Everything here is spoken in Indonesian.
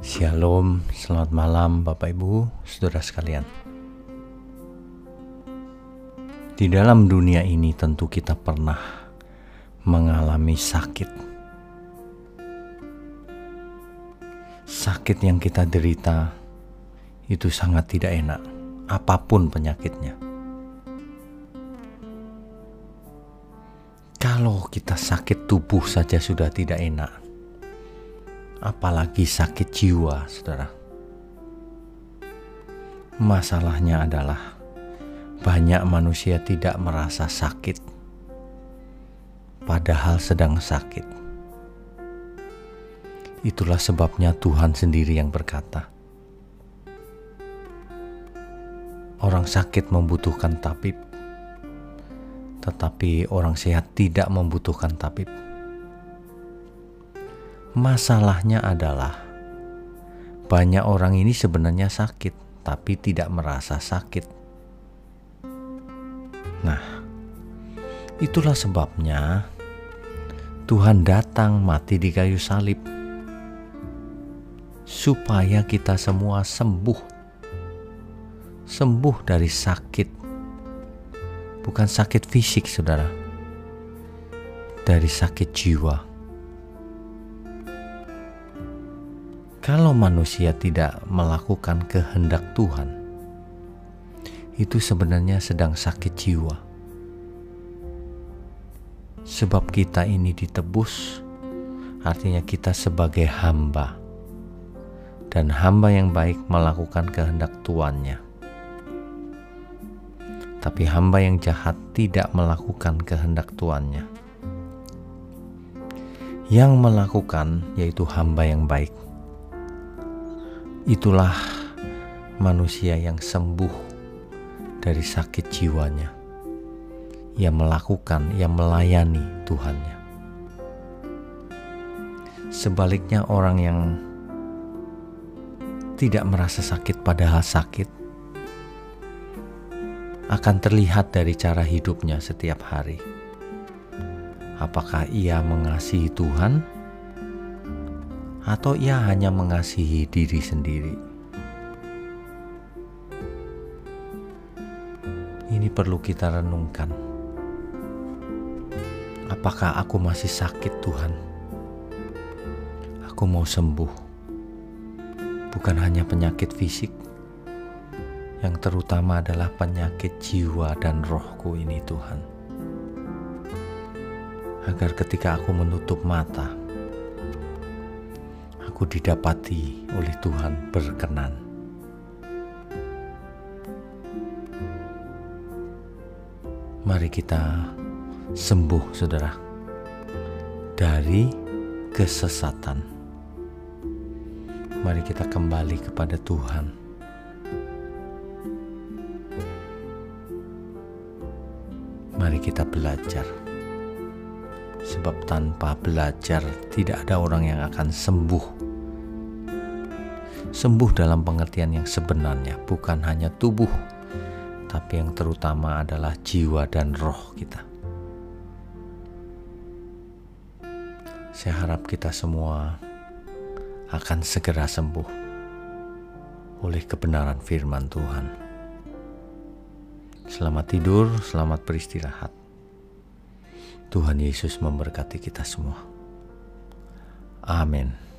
Shalom, selamat malam Bapak Ibu, saudara sekalian. Di dalam dunia ini tentu kita pernah mengalami sakit. Sakit yang kita derita itu sangat tidak enak, apa pun penyakitnya. Kalau kita sakit tubuh saja sudah tidak enak, apalagi sakit jiwa, saudara. Masalahnya adalah banyak manusia tidak merasa sakit, padahal sedang sakit. Itulah sebabnya Tuhan sendiri yang berkata, "Orang sakit membutuhkan tabib, tetapi orang sehat tidak membutuhkan tabib." Masalahnya adalah banyak orang ini sebenarnya sakit, tapi tidak merasa sakit. Nah, itulah sebabnya Tuhan datang mati di kayu salib supaya kita semua sembuh. Sembuh dari sakit. Bukan sakit fisik, Saudara. Dari sakit jiwa Kalau manusia tidak melakukan kehendak Tuhan, itu sebenarnya sedang sakit jiwa. Sebab kita ini ditebus, artinya kita sebagai hamba, dan hamba yang baik melakukan kehendak tuannya. Tapi hamba yang jahat tidak melakukan kehendak tuannya. Yang melakukan yaitu hamba yang baik Itulah manusia yang sembuh dari sakit jiwanya. Ia melakukan, ia melayani Tuhannya. Sebaliknya orang yang tidak merasa sakit padahal sakit akan terlihat dari cara hidupnya setiap hari. Apakah ia mengasihi Tuhan atau ia hanya mengasihi diri sendiri. Ini perlu kita renungkan. Apakah aku masih sakit, Tuhan? Aku mau sembuh, bukan hanya penyakit fisik, yang terutama adalah penyakit jiwa dan rohku ini, Tuhan. Agar ketika aku menutup mata, aku didapati oleh Tuhan berkenan. Mari kita sembuh, saudara, dari kesesatan. Mari kita kembali kepada Tuhan. Mari kita belajar sebab tanpa belajar tidak ada orang yang akan sembuh. Sembuh dalam pengertian yang sebenarnya, bukan hanya tubuh, tapi yang terutama adalah jiwa dan roh kita. Saya harap kita semua akan segera sembuh oleh kebenaran firman Tuhan. Selamat tidur, selamat beristirahat. Tuhan Yesus memberkati kita semua. Amin.